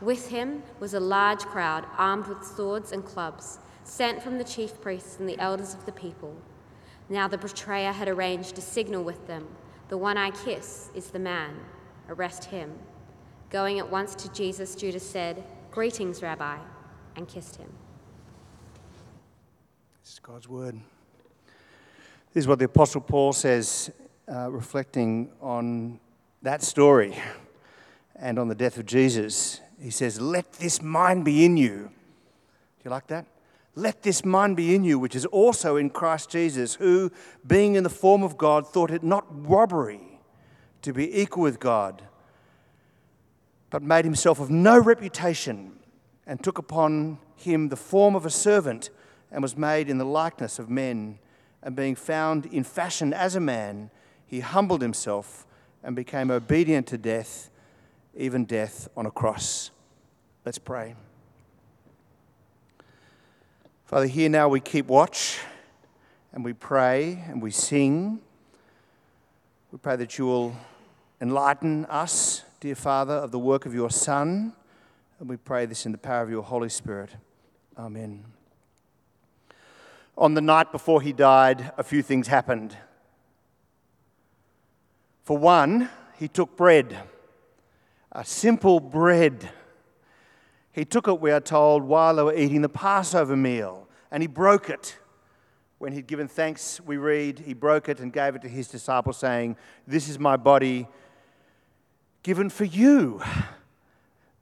With him was a large crowd armed with swords and clubs, sent from the chief priests and the elders of the people. Now the betrayer had arranged a signal with them The one I kiss is the man. Arrest him. Going at once to Jesus, Judas said, Greetings, Rabbi, and kissed him. This is God's word. This is what the Apostle Paul says, uh, reflecting on that story and on the death of Jesus. He says, Let this mind be in you. Do you like that? Let this mind be in you, which is also in Christ Jesus, who, being in the form of God, thought it not robbery to be equal with God, but made himself of no reputation, and took upon him the form of a servant, and was made in the likeness of men. And being found in fashion as a man, he humbled himself and became obedient to death, even death on a cross. Let's pray. Father, here now we keep watch and we pray and we sing. We pray that you will enlighten us, dear Father, of the work of your Son. And we pray this in the power of your Holy Spirit. Amen. On the night before he died, a few things happened. For one, he took bread, a simple bread. He took it, we are told, while they were eating the Passover meal, and he broke it. When he'd given thanks, we read, he broke it and gave it to his disciples, saying, This is my body given for you.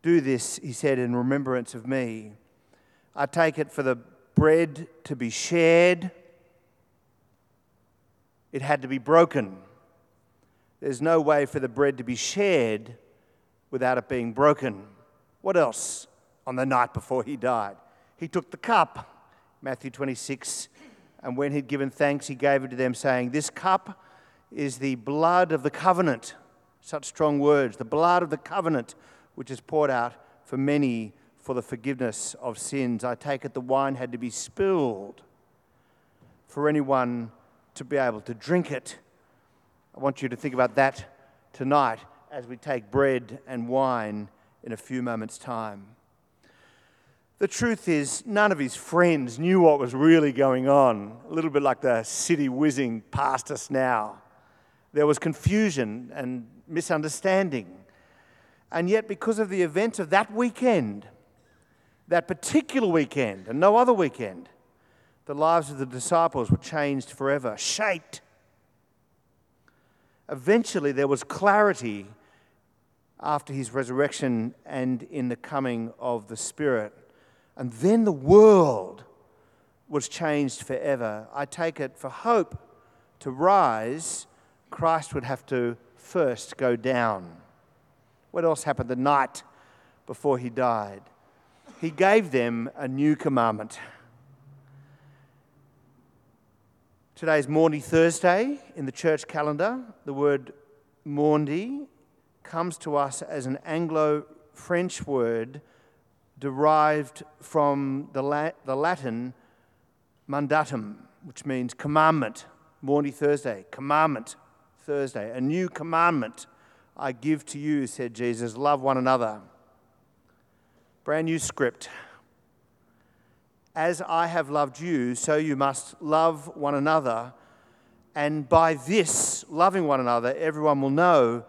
Do this, he said, in remembrance of me. I take it for the bread to be shared, it had to be broken. There's no way for the bread to be shared without it being broken. What else on the night before he died? He took the cup, Matthew 26, and when he'd given thanks, he gave it to them, saying, This cup is the blood of the covenant. Such strong words. The blood of the covenant, which is poured out for many for the forgiveness of sins. I take it the wine had to be spilled for anyone to be able to drink it. I want you to think about that tonight as we take bread and wine in a few moments' time. The truth is, none of his friends knew what was really going on, a little bit like the city whizzing past us now. There was confusion and misunderstanding. And yet, because of the events of that weekend, that particular weekend, and no other weekend, the lives of the disciples were changed forever, shaped Eventually, there was clarity after his resurrection and in the coming of the Spirit. And then the world was changed forever. I take it for hope to rise, Christ would have to first go down. What else happened the night before he died? He gave them a new commandment. Today is Maundy Thursday in the church calendar. The word Maundy comes to us as an Anglo French word derived from the, the Latin mandatum, which means commandment. Maundy Thursday, commandment Thursday. A new commandment I give to you, said Jesus love one another. Brand new script. As I have loved you, so you must love one another. And by this, loving one another, everyone will know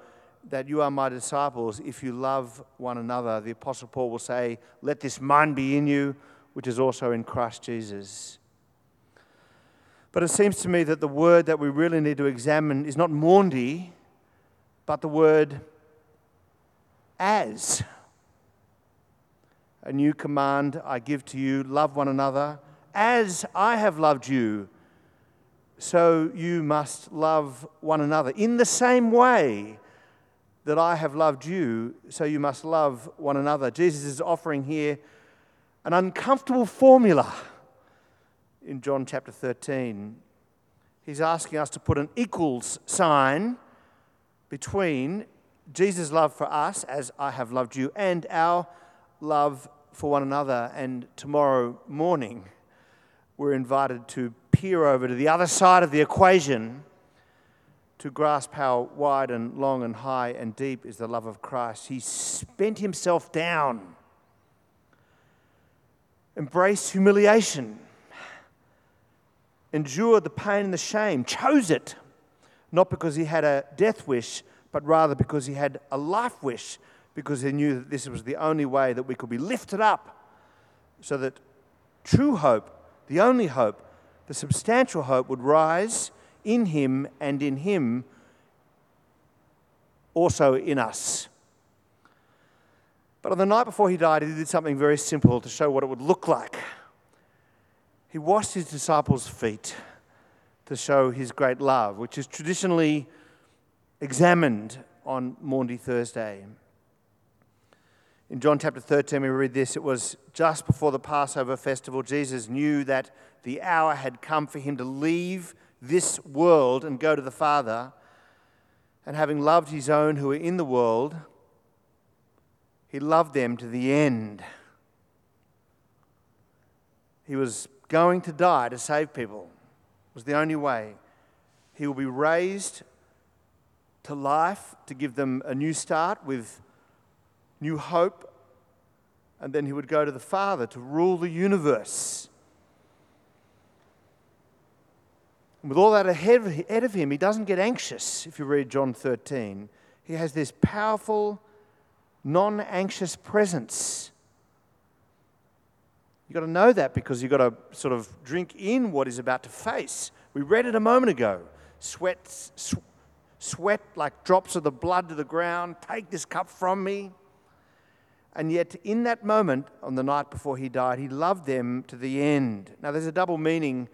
that you are my disciples if you love one another. The Apostle Paul will say, Let this mind be in you, which is also in Christ Jesus. But it seems to me that the word that we really need to examine is not Maundy, but the word as. A new command I give to you love one another. As I have loved you, so you must love one another. In the same way, that I have loved you, so you must love one another. Jesus is offering here an uncomfortable formula in John chapter 13. He's asking us to put an equals sign between Jesus' love for us, as I have loved you, and our love for one another. And tomorrow morning, we're invited to peer over to the other side of the equation to grasp how wide and long and high and deep is the love of Christ. He spent himself down, embraced humiliation, endured the pain and the shame, chose it, not because he had a death wish, but rather because he had a life wish, because he knew that this was the only way that we could be lifted up. So that true hope, the only hope, the substantial hope would rise in him and in him also in us. But on the night before he died, he did something very simple to show what it would look like. He washed his disciples' feet to show his great love, which is traditionally examined on Maundy Thursday. In John chapter 13, we read this it was just before the Passover festival, Jesus knew that the hour had come for him to leave this world and go to the Father. And having loved his own who were in the world, he loved them to the end. He was going to die to save people. It was the only way. He will be raised to life to give them a new start with new hope. And then he would go to the Father to rule the universe. And with all that ahead of him, he doesn't get anxious if you read John 13. He has this powerful, non anxious presence. You've got to know that because you've got to sort of drink in what he's about to face. We read it a moment ago. Sweat, sw- sweat like drops of the blood to the ground. Take this cup from me. And yet, in that moment, on the night before he died, he loved them to the end. Now, there's a double meaning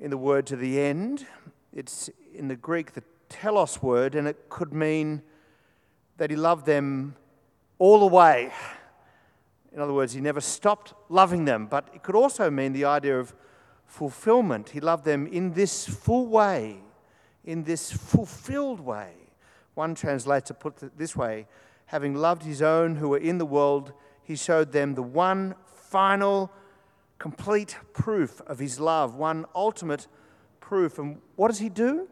in the word to the end. It's in the Greek the telos word, and it could mean that he loved them all the way. In other words, he never stopped loving them. But it could also mean the idea of fulfillment. He loved them in this full way, in this fulfilled way. One translator put it this way having loved his own who were in the world, he showed them the one final complete proof of his love, one ultimate proof. And what does he do?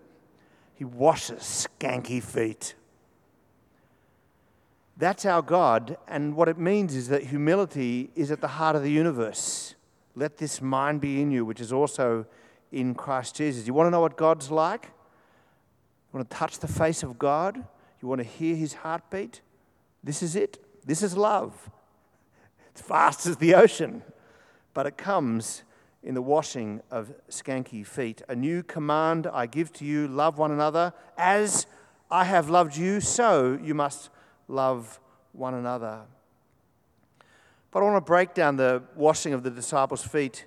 He washes skanky feet. That's our God, and what it means is that humility is at the heart of the universe. Let this mind be in you, which is also in Christ Jesus. You want to know what God's like? You want to touch the face of God? You want to hear his heartbeat? This is it. This is love. It's vast as the ocean but it comes in the washing of skanky feet. A new command I give to you love one another. As I have loved you, so you must love one another. But I want to break down the washing of the disciples' feet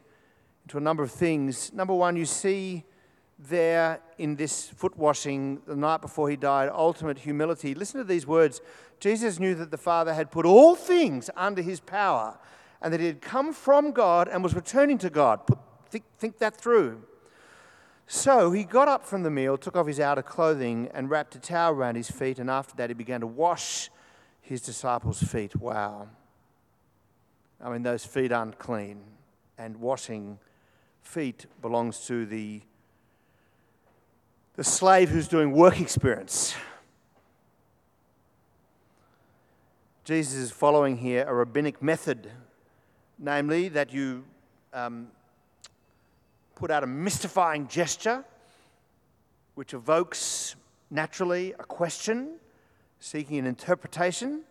into a number of things. Number one, you see there in this foot washing the night before he died ultimate humility. Listen to these words Jesus knew that the Father had put all things under his power and that he had come from God and was returning to God. Put, think, think that through. So he got up from the meal, took off his outer clothing, and wrapped a towel around his feet, and after that he began to wash his disciples' feet. Wow. I mean, those feet aren't clean, and washing feet belongs to the, the slave who's doing work experience. Jesus is following here a rabbinic method namely that you um, put out a mystifying gesture which evokes naturally a question seeking an interpretation,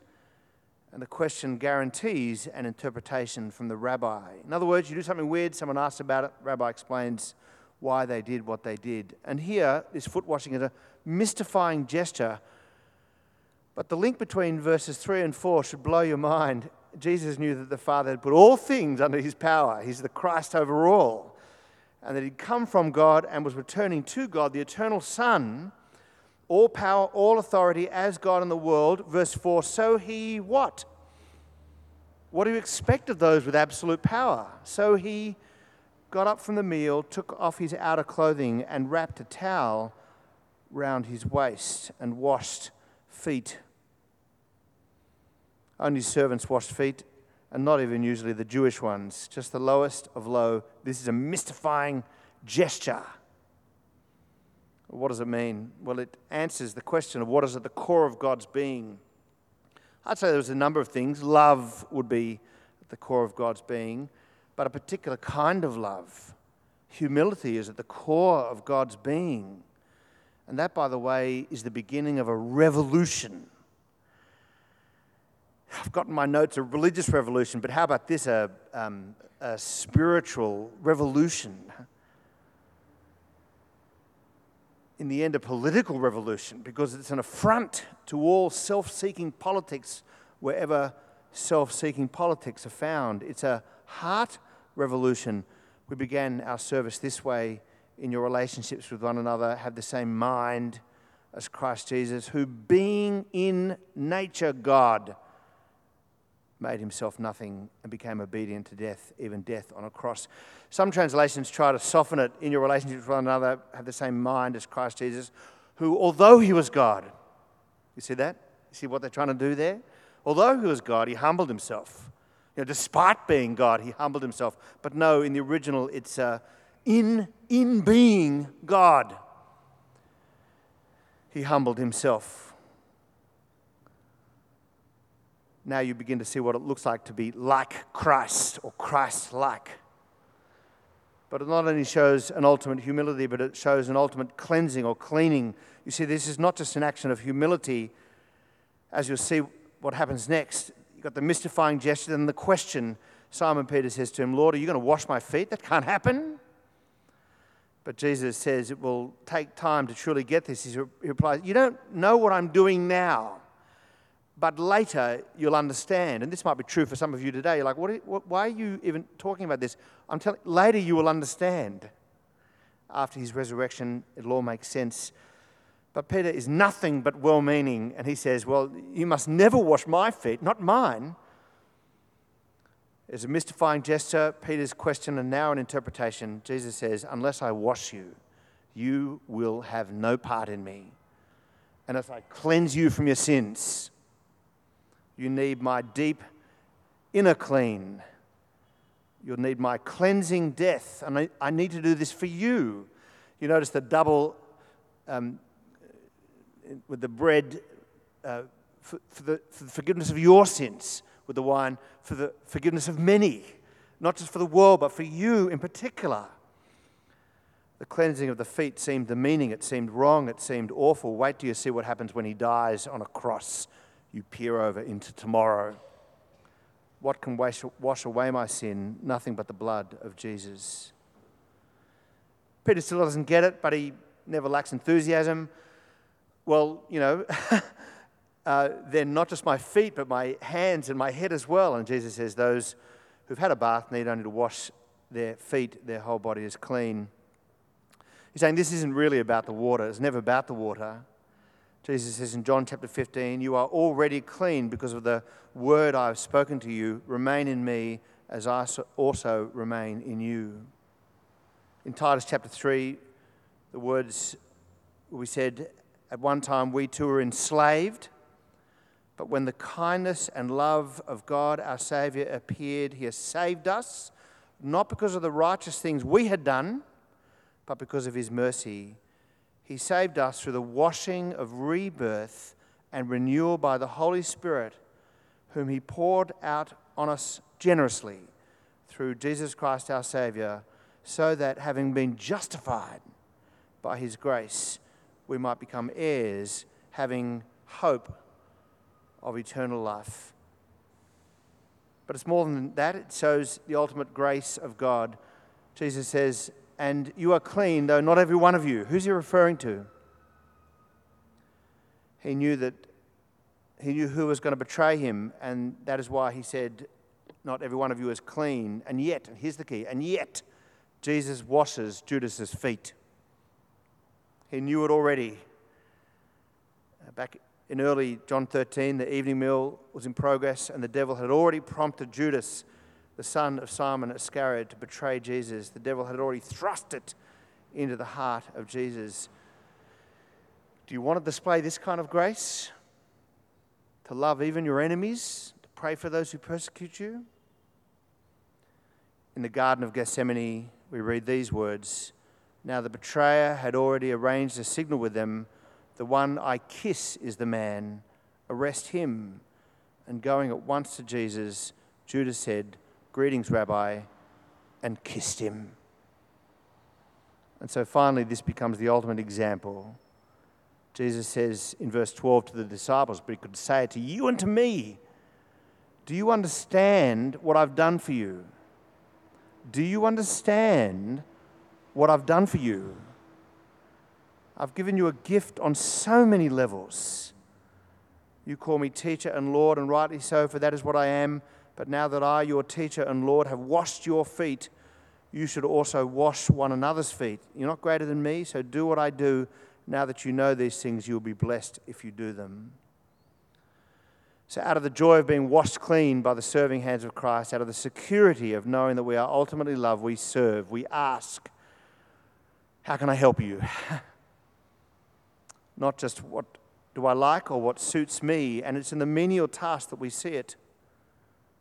and the question guarantees an interpretation from the rabbi. In other words, you do something weird, someone asks about it, rabbi explains why they did what they did. And here, this foot washing is a mystifying gesture. But the link between verses 3 and 4 should blow your mind Jesus knew that the Father had put all things under his power. He's the Christ over all. And that he'd come from God and was returning to God. The eternal Son all power, all authority as God in the world. Verse 4 So he what? What do you expect of those with absolute power? So he got up from the meal, took off his outer clothing, and wrapped a towel round his waist and washed feet. Only servants washed feet, and not even usually the Jewish ones, just the lowest of low. This is a mystifying gesture. What does it mean? Well, it answers the question of what is at the core of God's being. I'd say there's a number of things. Love would be at the core of God's being, but a particular kind of love. Humility is at the core of God's being. And that, by the way, is the beginning of a revolution. I've gotten my notes a religious revolution, but how about this? A, um, a spiritual revolution in the end, a political revolution because it's an affront to all self seeking politics wherever self seeking politics are found. It's a heart revolution. We began our service this way in your relationships with one another, have the same mind as Christ Jesus, who, being in nature God, made himself nothing and became obedient to death, even death on a cross. Some translations try to soften it in your relationship with one another, have the same mind as Christ Jesus, who, although he was God, you see that? You see what they're trying to do there? Although he was God, he humbled himself. You know, despite being God, he humbled himself. But no, in the original, it's uh, in, in being God, he humbled himself now you begin to see what it looks like to be like Christ or Christ like. But it not only shows an ultimate humility, but it shows an ultimate cleansing or cleaning. You see, this is not just an action of humility, as you'll see what happens next. You've got the mystifying gesture and the question. Simon Peter says to him, Lord, are you going to wash my feet? That can't happen. But Jesus says it will take time to truly get this. He replies, You don't know what I'm doing now but later you'll understand. And this might be true for some of you today. You're like, what, what, why are you even talking about this? I'm telling later you will understand. After his resurrection, it'll all make sense. But Peter is nothing but well meaning, and he says, Well, you must never wash my feet, not mine. It's a mystifying gesture, Peter's question, and now an interpretation. Jesus says, Unless I wash you, you will have no part in me. And if I cleanse you from your sins, you need my deep inner clean. You'll need my cleansing death. And I, I need to do this for you. You notice the double um, with the bread uh, for, for, the, for the forgiveness of your sins, with the wine for the forgiveness of many, not just for the world, but for you in particular. The cleansing of the feet seemed demeaning, it seemed wrong, it seemed awful. Wait till you see what happens when he dies on a cross you peer over into tomorrow. What can wash, wash away my sin? Nothing but the blood of Jesus. Peter still doesn't get it, but he never lacks enthusiasm. Well, you know, uh, then not just my feet, but my hands and my head as well. And Jesus says, Those who've had a bath need only to wash their feet, their whole body is clean. He's saying this isn't really about the water, it's never about the water. Jesus says in John chapter 15, You are already clean because of the word I have spoken to you. Remain in me as I also remain in you. In Titus chapter 3, the words we said, At one time we too were enslaved, but when the kindness and love of God our Saviour appeared, He has saved us, not because of the righteous things we had done, but because of His mercy he saved us through the washing of rebirth and renewal by the Holy Spirit, whom He poured out on us generously through Jesus Christ our Saviour, so that having been justified by His grace, we might become heirs, having hope of eternal life. But it's more than that, it shows the ultimate grace of God. Jesus says, and you are clean, though not every one of you. Who's he referring to? He knew that he knew who was going to betray him, and that is why he said, Not every one of you is clean. And yet, and here's the key, and yet, Jesus washes Judas's feet. He knew it already. Uh, back in early John 13, the evening meal was in progress, and the devil had already prompted Judas, the son of Simon Iscariot, to betray Jesus. The devil had already thrust it into the heart of Jesus. Do you want to display this kind of grace? To love even your enemies? To pray for those who persecute you? In the Garden of Gethsemane, we read these words Now the betrayer had already arranged a signal with them The one I kiss is the man, arrest him. And going at once to Jesus, Judas said, Greetings, Rabbi, and kissed him. And so finally, this becomes the ultimate example. Jesus says in verse 12 to the disciples, but he could say it to you and to me Do you understand what I've done for you? Do you understand what I've done for you? I've given you a gift on so many levels. You call me teacher and Lord, and rightly so, for that is what I am. But now that I, your teacher and Lord, have washed your feet, you should also wash one another's feet. You're not greater than me, so do what I do. Now that you know these things, you'll be blessed if you do them. So, out of the joy of being washed clean by the serving hands of Christ, out of the security of knowing that we are ultimately loved, we serve. We ask, How can I help you? Not just what do I like or what suits me. And it's in the menial task that we see it.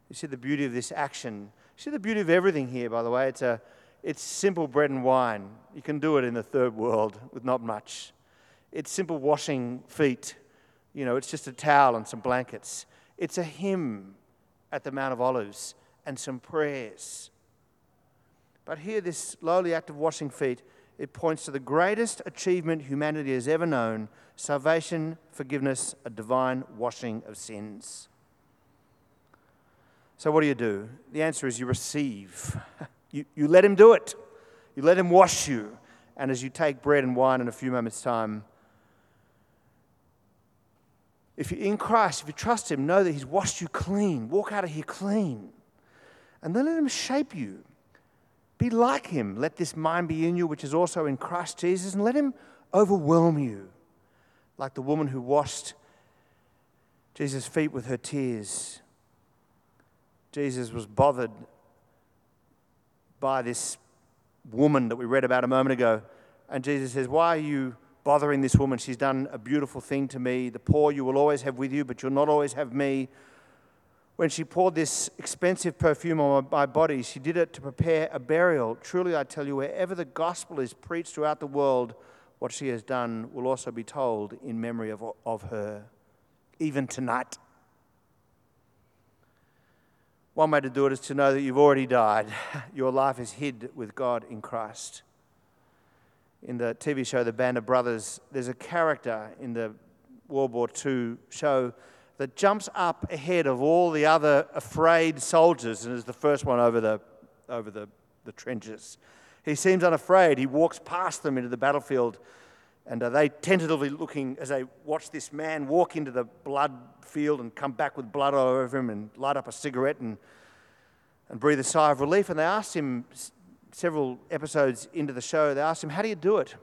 You see the beauty of this action. You see the beauty of everything here, by the way. It's, a, it's simple bread and wine. You can do it in the third world with not much. It's simple washing feet you know, it's just a towel and some blankets. It's a hymn at the Mount of Olives and some prayers. But here, this lowly act of washing feet, it points to the greatest achievement humanity has ever known salvation, forgiveness, a divine washing of sins. So, what do you do? The answer is you receive. You, you let Him do it, you let Him wash you. And as you take bread and wine in a few moments' time, if you're in Christ, if you trust Him, know that He's washed you clean. Walk out of here clean. And then let Him shape you. Be like Him. Let this mind be in you, which is also in Christ Jesus, and let Him overwhelm you. Like the woman who washed Jesus' feet with her tears. Jesus was bothered by this woman that we read about a moment ago. And Jesus says, Why are you bothering this woman. She's done a beautiful thing to me. The poor you will always have with you, but you'll not always have me. When she poured this expensive perfume on my body, she did it to prepare a burial. Truly, I tell you, wherever the gospel is preached throughout the world, what she has done will also be told in memory of, of her, even tonight. One way to do it is to know that you've already died. Your life is hid with God in Christ in the TV show The Band of Brothers, there's a character in the World War II show that jumps up ahead of all the other afraid soldiers and is the first one over the, over the, the trenches. He seems unafraid. He walks past them into the battlefield, and are they tentatively looking as they watch this man walk into the blood field and come back with blood all over him and light up a cigarette and, and breathe a sigh of relief. And they asked him several episodes into the show, they asked him, How do you do it?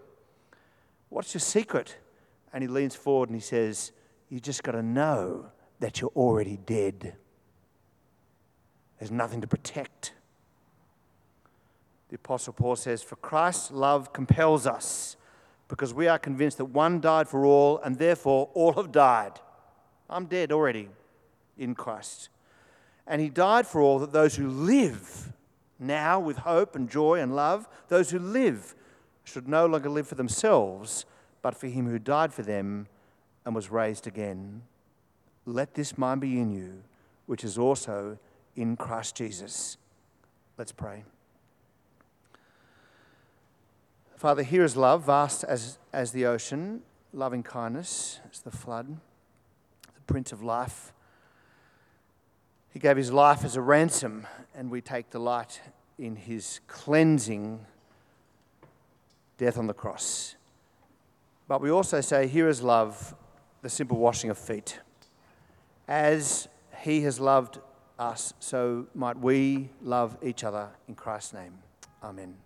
What's your secret? And he leans forward and he says, You just got to know that you're already dead. There's nothing to protect. The Apostle Paul says, For Christ's love compels us, because we are convinced that one died for all, and therefore all have died. I'm dead already in Christ. And he died for all that those who live now with hope and joy and love. Those who live should no longer live for themselves, but for him who died for them and was raised again. Let this mind be in you, which is also in Christ Jesus. Let's pray. Father, here is love, vast as, as the ocean, loving kindness as the flood, the Prince of Life he gave his life as a ransom, and we take delight in his cleansing death on the cross. But we also say, Here is love, the simple washing of feet. As he has loved us, so might we love each other in Christ's name. Amen.